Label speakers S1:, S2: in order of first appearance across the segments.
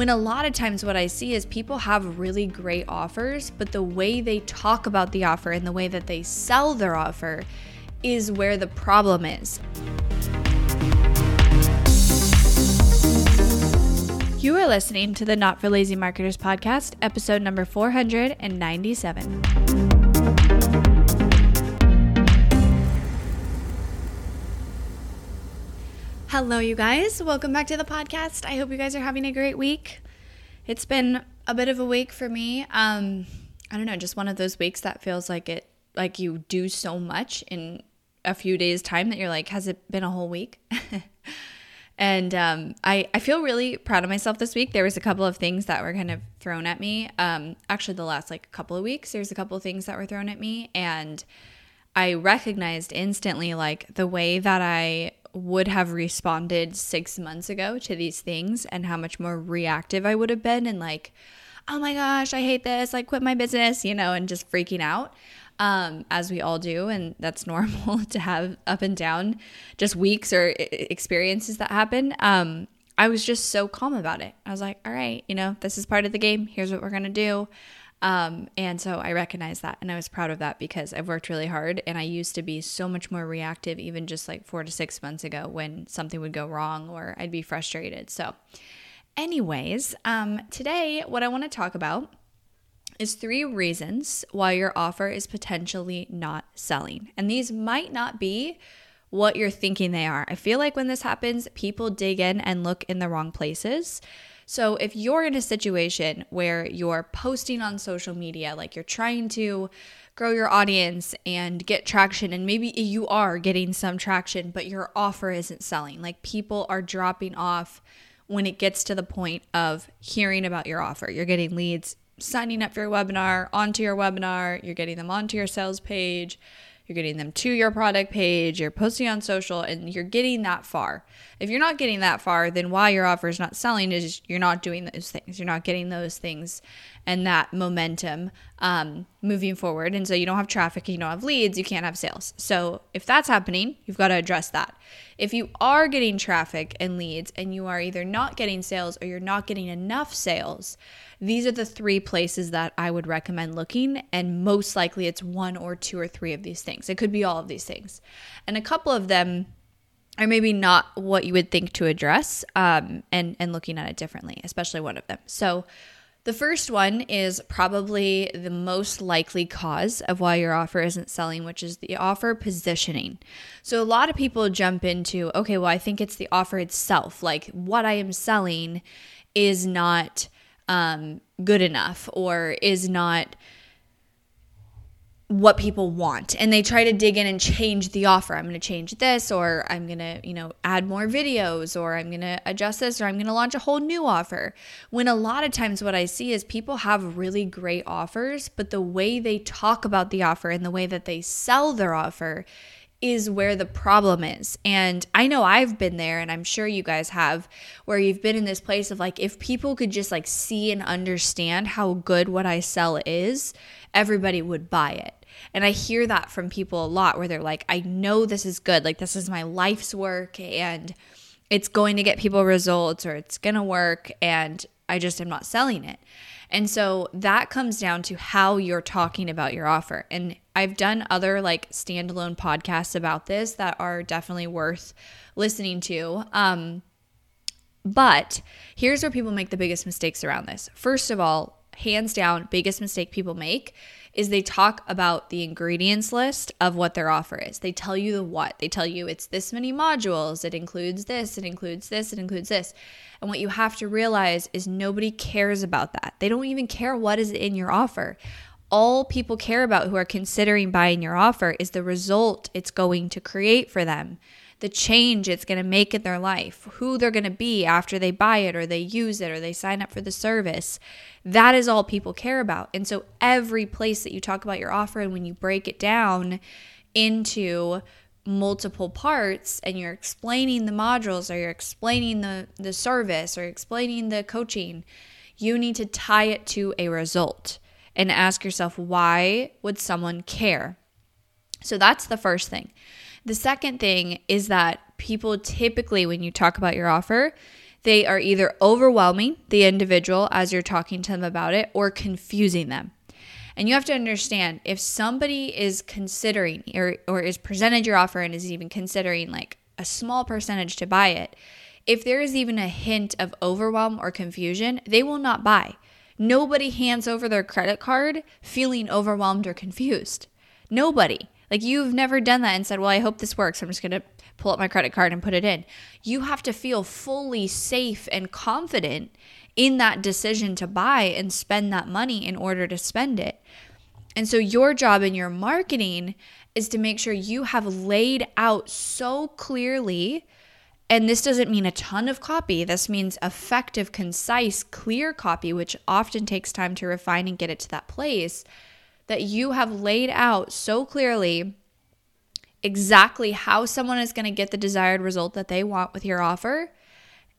S1: When a lot of times what I see is people have really great offers, but the way they talk about the offer and the way that they sell their offer is where the problem is. You are listening to the Not for Lazy Marketers podcast, episode number 497. Hello, you guys. Welcome back to the podcast. I hope you guys are having a great week. It's been a bit of a week for me. Um, I don't know, just one of those weeks that feels like it, like you do so much in a few days' time that you're like, has it been a whole week? And um, I, I feel really proud of myself this week. There was a couple of things that were kind of thrown at me. Um, actually, the last like couple of weeks, there's a couple of things that were thrown at me. And I recognized instantly like the way that I would have responded six months ago to these things and how much more reactive I would have been and like, oh my gosh, I hate this, like quit my business, you know, and just freaking out um, as we all do. And that's normal to have up and down just weeks or experiences that happen. Um, I was just so calm about it. I was like, all right, you know, this is part of the game. Here's what we're going to do. Um, and so I recognized that and I was proud of that because I've worked really hard and I used to be so much more reactive, even just like four to six months ago when something would go wrong or I'd be frustrated. So, anyways, um, today, what I want to talk about is three reasons why your offer is potentially not selling. And these might not be what you're thinking they are. I feel like when this happens, people dig in and look in the wrong places. So if you're in a situation where you're posting on social media, like you're trying to grow your audience and get traction, and maybe you are getting some traction, but your offer isn't selling, like people are dropping off when it gets to the point of hearing about your offer. You're getting leads, signing up for your webinar, onto your webinar, you're getting them onto your sales page, you're getting them to your product page, you're posting on social, and you're getting that far. If you're not getting that far, then why your offer is not selling is you're not doing those things. You're not getting those things and that momentum um, moving forward. And so you don't have traffic, you don't have leads, you can't have sales. So if that's happening, you've got to address that. If you are getting traffic and leads and you are either not getting sales or you're not getting enough sales, these are the three places that I would recommend looking. And most likely it's one or two or three of these things. It could be all of these things. And a couple of them are maybe not what you would think to address um, and, and looking at it differently, especially one of them. So, the first one is probably the most likely cause of why your offer isn't selling, which is the offer positioning. So, a lot of people jump into, okay, well, I think it's the offer itself. Like, what I am selling is not um, good enough or is not what people want and they try to dig in and change the offer i'm going to change this or i'm going to you know add more videos or i'm going to adjust this or i'm going to launch a whole new offer when a lot of times what i see is people have really great offers but the way they talk about the offer and the way that they sell their offer is where the problem is. And I know I've been there and I'm sure you guys have where you've been in this place of like if people could just like see and understand how good what I sell is, everybody would buy it. And I hear that from people a lot where they're like, I know this is good. Like, this is my life's work and it's going to get people results or it's going to work. And I just am not selling it. And so that comes down to how you're talking about your offer. And I've done other like standalone podcasts about this that are definitely worth listening to. Um, but here's where people make the biggest mistakes around this. First of all, hands down, biggest mistake people make is they talk about the ingredients list of what their offer is. They tell you the what. They tell you it's this many modules, it includes this, it includes this, it includes this. And what you have to realize is nobody cares about that. They don't even care what is in your offer. All people care about who are considering buying your offer is the result it's going to create for them the change it's going to make in their life, who they're going to be after they buy it or they use it or they sign up for the service. That is all people care about. And so every place that you talk about your offer and when you break it down into multiple parts and you're explaining the modules or you're explaining the the service or explaining the coaching, you need to tie it to a result and ask yourself why would someone care? So that's the first thing. The second thing is that people typically, when you talk about your offer, They are either overwhelming the individual as you're talking to them about it or confusing them. And you have to understand if somebody is considering or, or is presented your offer and is even considering like a small percentage to buy it, if there is even a hint of overwhelm or confusion, they will not buy. Nobody hands over their credit card feeling overwhelmed or confused. Nobody. Like you've never done that and said, Well, I hope this works. I'm just going to pull up my credit card and put it in. You have to feel fully safe and confident in that decision to buy and spend that money in order to spend it. And so, your job in your marketing is to make sure you have laid out so clearly. And this doesn't mean a ton of copy. This means effective, concise, clear copy, which often takes time to refine and get it to that place that you have laid out so clearly exactly how someone is going to get the desired result that they want with your offer,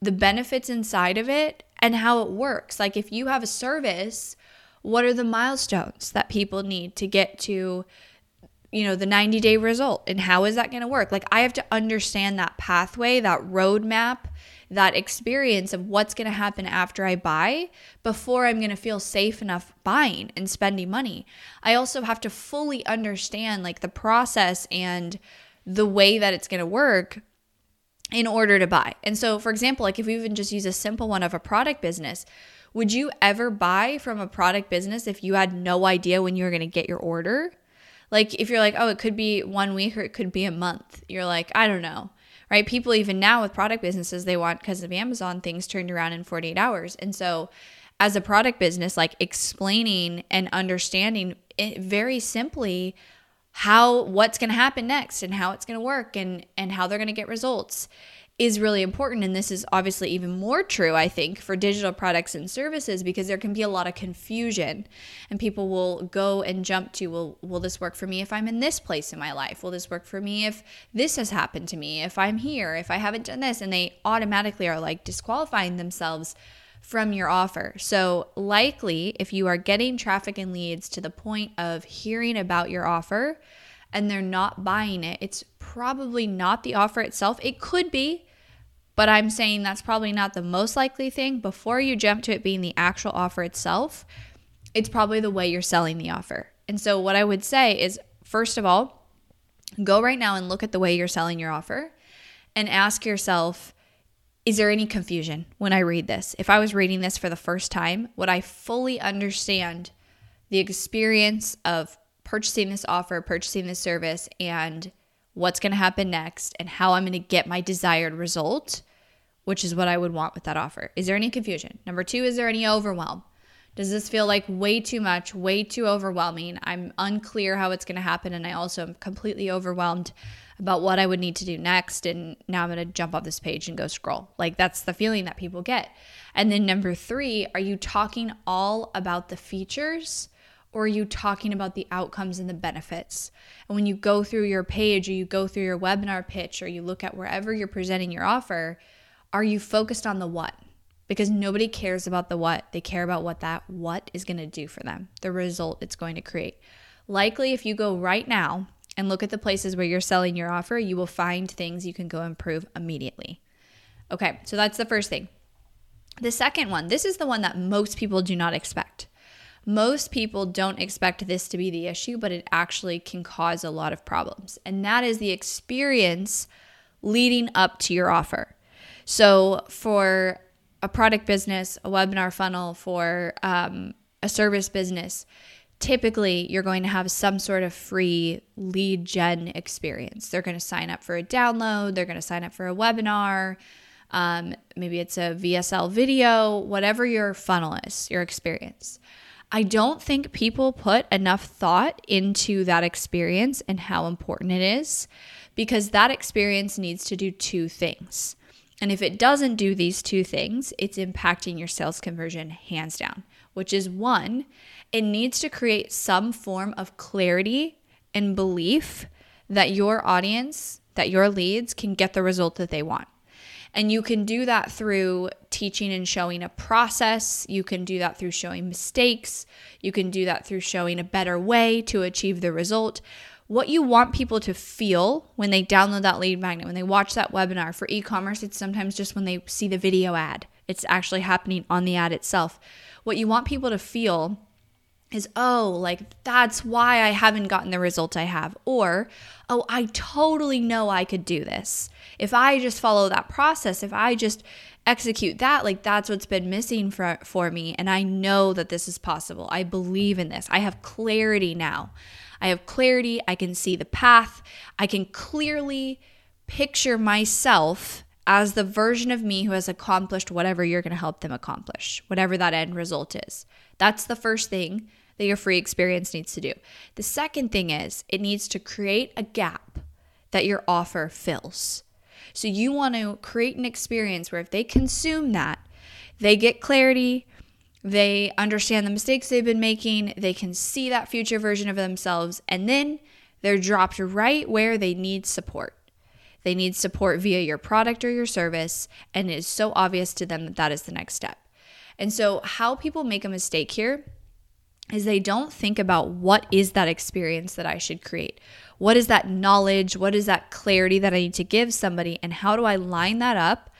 S1: the benefits inside of it, and how it works. Like if you have a service, what are the milestones that people need to get to you know the 90 day result and how is that going to work like i have to understand that pathway that roadmap that experience of what's going to happen after i buy before i'm going to feel safe enough buying and spending money. I also have to fully understand like the process and the way that it's going to work in order to buy. And so for example like if we even just use a simple one of a product business would you ever buy from a product business if you had no idea when you were going to get your order? Like if you're like, oh, it could be one week or it could be a month, you're like, I don't know. Right? People even now with product businesses, they want because of Amazon things turned around in 48 hours. And so as a product business, like explaining and understanding very simply how what's going to happen next and how it's going to work and and how they're going to get results is really important. And this is obviously even more true, I think, for digital products and services because there can be a lot of confusion and people will go and jump to, well, will this work for me if I'm in this place in my life? Will this work for me if this has happened to me? If I'm here, if I haven't done this? And they automatically are like disqualifying themselves from your offer. So, likely, if you are getting traffic and leads to the point of hearing about your offer, and they're not buying it, it's probably not the offer itself. It could be, but I'm saying that's probably not the most likely thing. Before you jump to it being the actual offer itself, it's probably the way you're selling the offer. And so, what I would say is first of all, go right now and look at the way you're selling your offer and ask yourself, is there any confusion when I read this? If I was reading this for the first time, would I fully understand the experience of purchasing this offer, purchasing this service, and what's going to happen next, and how I'm going to get my desired result, which is what I would want with that offer. Is there any confusion? Number two, is there any overwhelm? Does this feel like way too much, way too overwhelming? I'm unclear how it's going to happen, and I also am completely overwhelmed about what I would need to do next. And now I'm going to jump off this page and go scroll. Like that's the feeling that people get. And then number three, are you talking all about the features or are you talking about the outcomes and the benefits? And when you go through your page or you go through your webinar pitch or you look at wherever you're presenting your offer, are you focused on the what? Because nobody cares about the what. They care about what that what is going to do for them, the result it's going to create. Likely, if you go right now and look at the places where you're selling your offer, you will find things you can go improve immediately. Okay, so that's the first thing. The second one, this is the one that most people do not expect. Most people don't expect this to be the issue, but it actually can cause a lot of problems. And that is the experience leading up to your offer. So, for a product business, a webinar funnel, for um, a service business, typically you're going to have some sort of free lead gen experience. They're going to sign up for a download, they're going to sign up for a webinar. Um, maybe it's a VSL video, whatever your funnel is, your experience. I don't think people put enough thought into that experience and how important it is because that experience needs to do two things. And if it doesn't do these two things, it's impacting your sales conversion hands down, which is one, it needs to create some form of clarity and belief that your audience, that your leads can get the result that they want. And you can do that through teaching and showing a process. You can do that through showing mistakes. You can do that through showing a better way to achieve the result. what you want people to feel when they download that lead magnet, when they watch that webinar. For e commerce, it's sometimes just when they see the video ad, it's actually happening on the ad itself. What you want people to feel is, oh, like that's why I haven't gotten the result I have. Or, oh, I totally know I could do this. If I just follow that process, if I just execute that, like that's what's been missing for, for me. And I know that this is possible. I believe in this. I have clarity now. I have clarity. I can see the path. I can clearly picture myself as the version of me who has accomplished whatever you're going to help them accomplish, whatever that end result is. That's the first thing that your free experience needs to do. The second thing is it needs to create a gap that your offer fills. So you want to create an experience where if they consume that, they get clarity, they understand the mistakes they've been making, they can see that future version of themselves, and then they're dropped right where they need support. They need support via your product or your service, and it is so obvious to them that that is the next step. And so, how people make a mistake here is they don't think about what is that experience that I should create? What is that knowledge? What is that clarity that I need to give somebody? And how do I line that up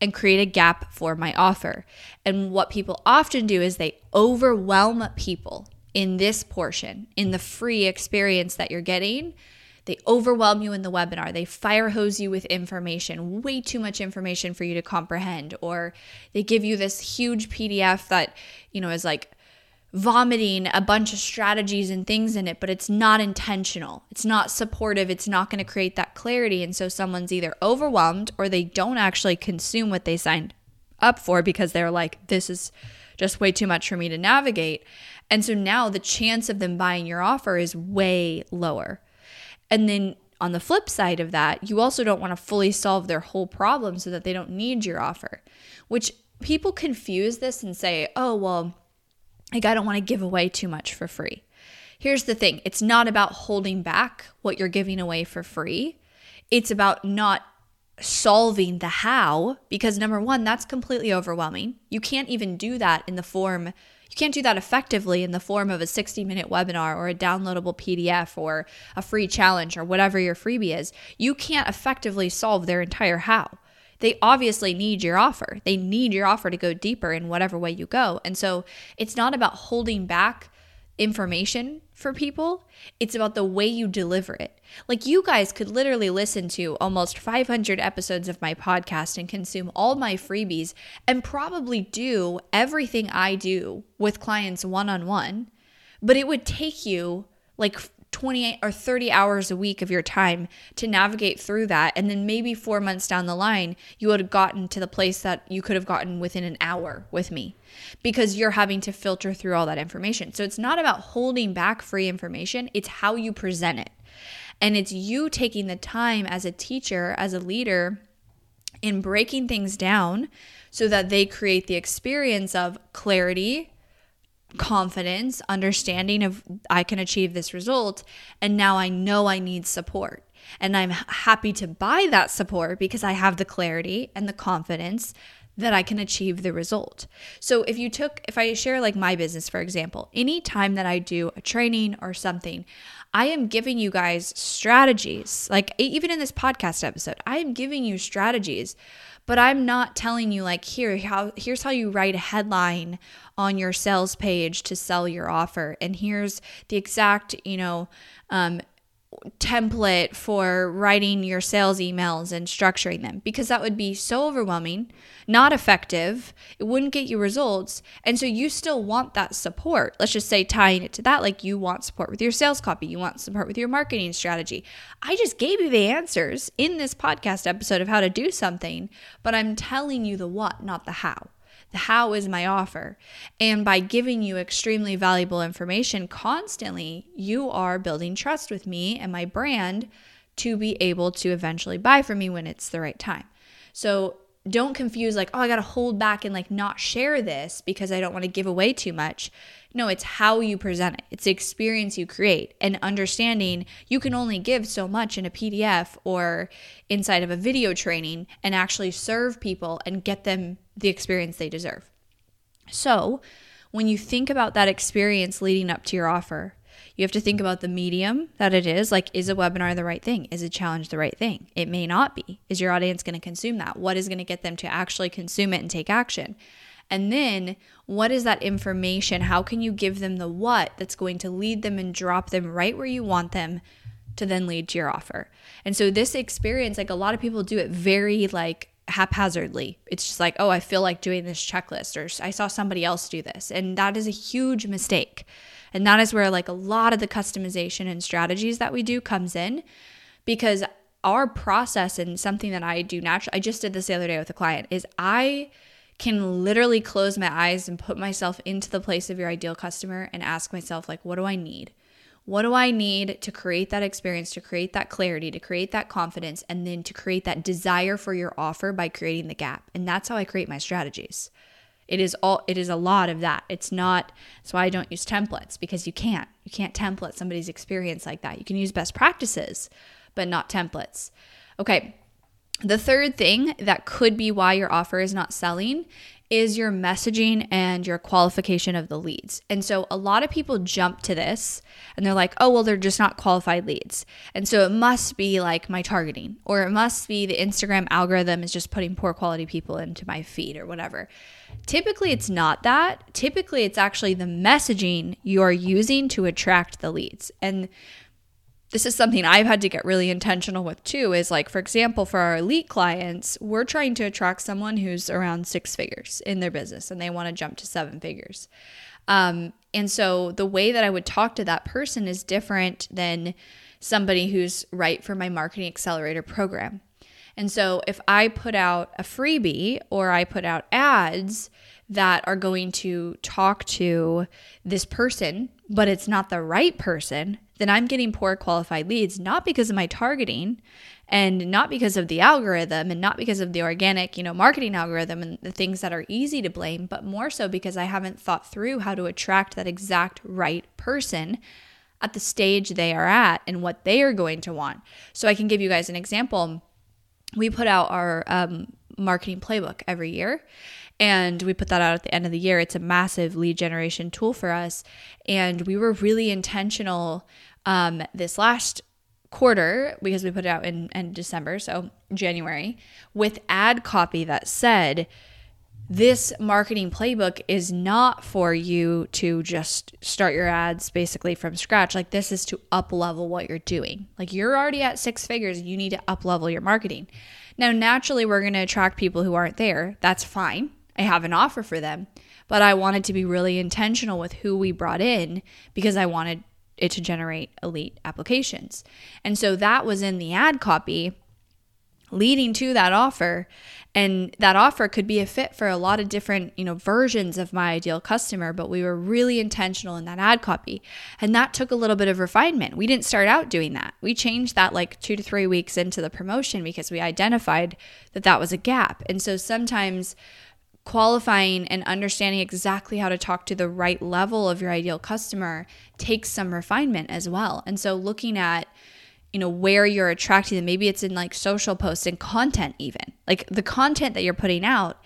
S1: and create a gap for my offer? And what people often do is they overwhelm people in this portion, in the free experience that you're getting. They overwhelm you in the webinar. They fire hose you with information, way too much information for you to comprehend. Or they give you this huge PDF that, you know, is like vomiting a bunch of strategies and things in it, but it's not intentional. It's not supportive. It's not going to create that clarity. And so someone's either overwhelmed or they don't actually consume what they signed up for because they're like, this is just way too much for me to navigate. And so now the chance of them buying your offer is way lower. And then on the flip side of that, you also don't want to fully solve their whole problem so that they don't need your offer, which people confuse this and say, oh, well, like, I don't want to give away too much for free. Here's the thing it's not about holding back what you're giving away for free, it's about not solving the how, because number one, that's completely overwhelming. You can't even do that in the form you can't do that effectively in the form of a 60 minute webinar or a downloadable PDF or a free challenge or whatever your freebie is. You can't effectively solve their entire how they obviously need your offer. They need your offer to go deeper in whatever way you go. And so it's not about holding back information for people, it's about the way you deliver it. Like you guys could literally listen to almost 500 episodes of my podcast and consume all my freebies and probably do everything I do with clients one on one, but it would take you like 28 or 30 hours a week of your time to navigate through that. And then maybe four months down the line, you would have gotten to the place that you could have gotten within an hour with me because you're having to filter through all that information. So it's not about holding back free information, it's how you present it. And it's you taking the time as a teacher, as a leader, in breaking things down so that they create the experience of clarity, confidence, understanding of I can achieve this result. And now I know I need support. And I'm happy to buy that support because I have the clarity and the confidence that I can achieve the result. So if you took, if I share like my business, for example, any time that I do a training or something, I am giving you guys strategies. Like even in this podcast episode, I am giving you strategies but I'm not telling you like here how here's how you write a headline on your sales page to sell your offer. And here's the exact, you know, um, template for writing your sales emails and structuring them because that would be so overwhelming, not effective. It wouldn't get you results. And so you still want that support. Let's just say tying it to that, like you want support with your sales copy, you want support with your marketing strategy. I just gave you the answers in this podcast episode of how to do something, but I'm telling you the what, not the how. The how is my offer. And by giving you extremely valuable information constantly, you are building trust with me and my brand to be able to eventually buy from me when it's the right time. So don't confuse like, oh, I got to hold back and like not share this because I don't want to give away too much. No, it's how you present it. It's the experience you create and understanding you can only give so much in a PDF or inside of a video training and actually serve people and get them the experience they deserve. So, when you think about that experience leading up to your offer, You have to think about the medium that it is. Like, is a webinar the right thing? Is a challenge the right thing? It may not be. Is your audience going to consume that? What is going to get them to actually consume it and take action? And then, what is that information? How can you give them the what that's going to lead them and drop them right where you want them to then lead to your offer? And so, this experience, like a lot of people do it very like haphazardly. It's just like, oh, I feel like doing this checklist, or I saw somebody else do this. And that is a huge mistake. And that is where like a lot of the customization and strategies that we do comes in because our process and something that I do naturally, I just did this the other day with a client, is I can literally close my eyes and put myself into the place of your ideal customer and ask myself, like, what do I need? What do I need to create that experience, to create that clarity, to create that confidence, and then to create that desire for your offer by creating the gap? And that's how I create my strategies. It is all it is a lot of that. It's not that's why I don't use templates because you can't. You can't template somebody's experience like that. You can use best practices, but not templates. Okay. The third thing that could be why your offer is not selling is your messaging and your qualification of the leads. And so a lot of people jump to this and they're like, oh, well, they're just not qualified leads. And so it must be like my targeting, or it must be the Instagram algorithm is just putting poor quality people into my feed or whatever. Typically, it's not that. Typically, it's actually the messaging you're using to attract the leads. And this is something I've had to get really intentional with too is like, for example, for our elite clients, we're trying to attract someone who's around six figures in their business and they want to jump to seven figures. Um, and so the way that I would talk to that person is different than somebody who's right for my marketing accelerator program. And so if I put out a freebie or I put out ads that are going to talk to this person, but it's not the right person, then I'm getting poor qualified leads, not because of my targeting and not because of the algorithm and not because of the organic, you know, marketing algorithm and the things that are easy to blame, but more so because I haven't thought through how to attract that exact right person at the stage they are at and what they are going to want. So I can give you guys an example. We put out our um, marketing playbook every year and we put that out at the end of the year. It's a massive lead generation tool for us. And we were really intentional um, this last quarter because we put it out in, in December, so January, with ad copy that said, this marketing playbook is not for you to just start your ads basically from scratch. Like this is to up level what you're doing. Like you're already at six figures, you need to up level your marketing. Now, naturally, we're going to attract people who aren't there. That's fine. I have an offer for them, but I wanted to be really intentional with who we brought in because I wanted it to generate elite applications. And so that was in the ad copy leading to that offer. And that offer could be a fit for a lot of different you know versions of my ideal customer but we were really intentional in that ad copy. And that took a little bit of refinement. We didn't start out doing that. We changed that like 2 to 3 weeks into the promotion because we identified that that was a gap. And so sometimes qualifying and understanding exactly how to talk to the right level of your ideal customer takes some refinement as well. And so looking at you know where you're attracting them maybe it's in like social posts and content even like the content that you're putting out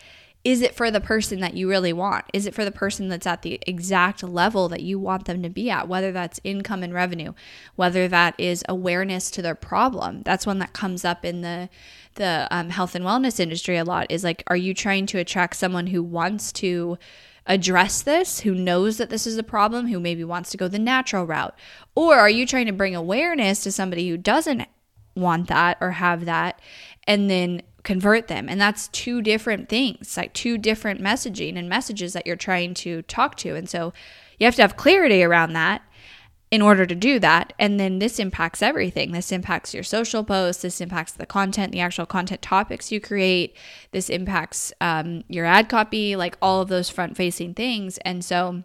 S1: is it for the person that you really want? Is it for the person that's at the exact level that you want them to be at? Whether that's income and revenue, whether that is awareness to their problem. That's one that comes up in the the um, health and wellness industry a lot. Is like, are you trying to attract someone who wants to address this, who knows that this is a problem, who maybe wants to go the natural route, or are you trying to bring awareness to somebody who doesn't want that or have that, and then convert them. And that's two different things, like two different messaging and messages that you're trying to talk to. And so you have to have clarity around that in order to do that. And then this impacts everything. This impacts your social posts. This impacts the content, the actual content topics you create. This impacts um, your ad copy, like all of those front facing things. And so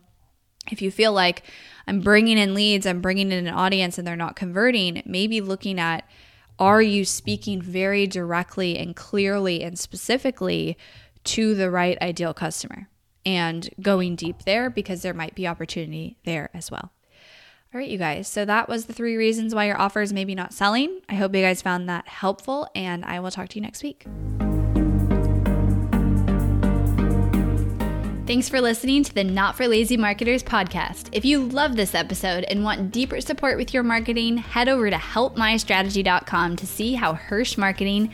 S1: if you feel like I'm bringing in leads, I'm bringing in an audience and they're not converting, maybe looking at are you speaking very directly and clearly and specifically to the right ideal customer and going deep there because there might be opportunity there as well. All right, you guys. So that was the three reasons why your offer is maybe not selling. I hope you guys found that helpful, and I will talk to you next week. Thanks for listening to the Not for Lazy Marketers podcast. If you love this episode and want deeper support with your marketing, head over to helpmystrategy.com to see how Hirsh Marketing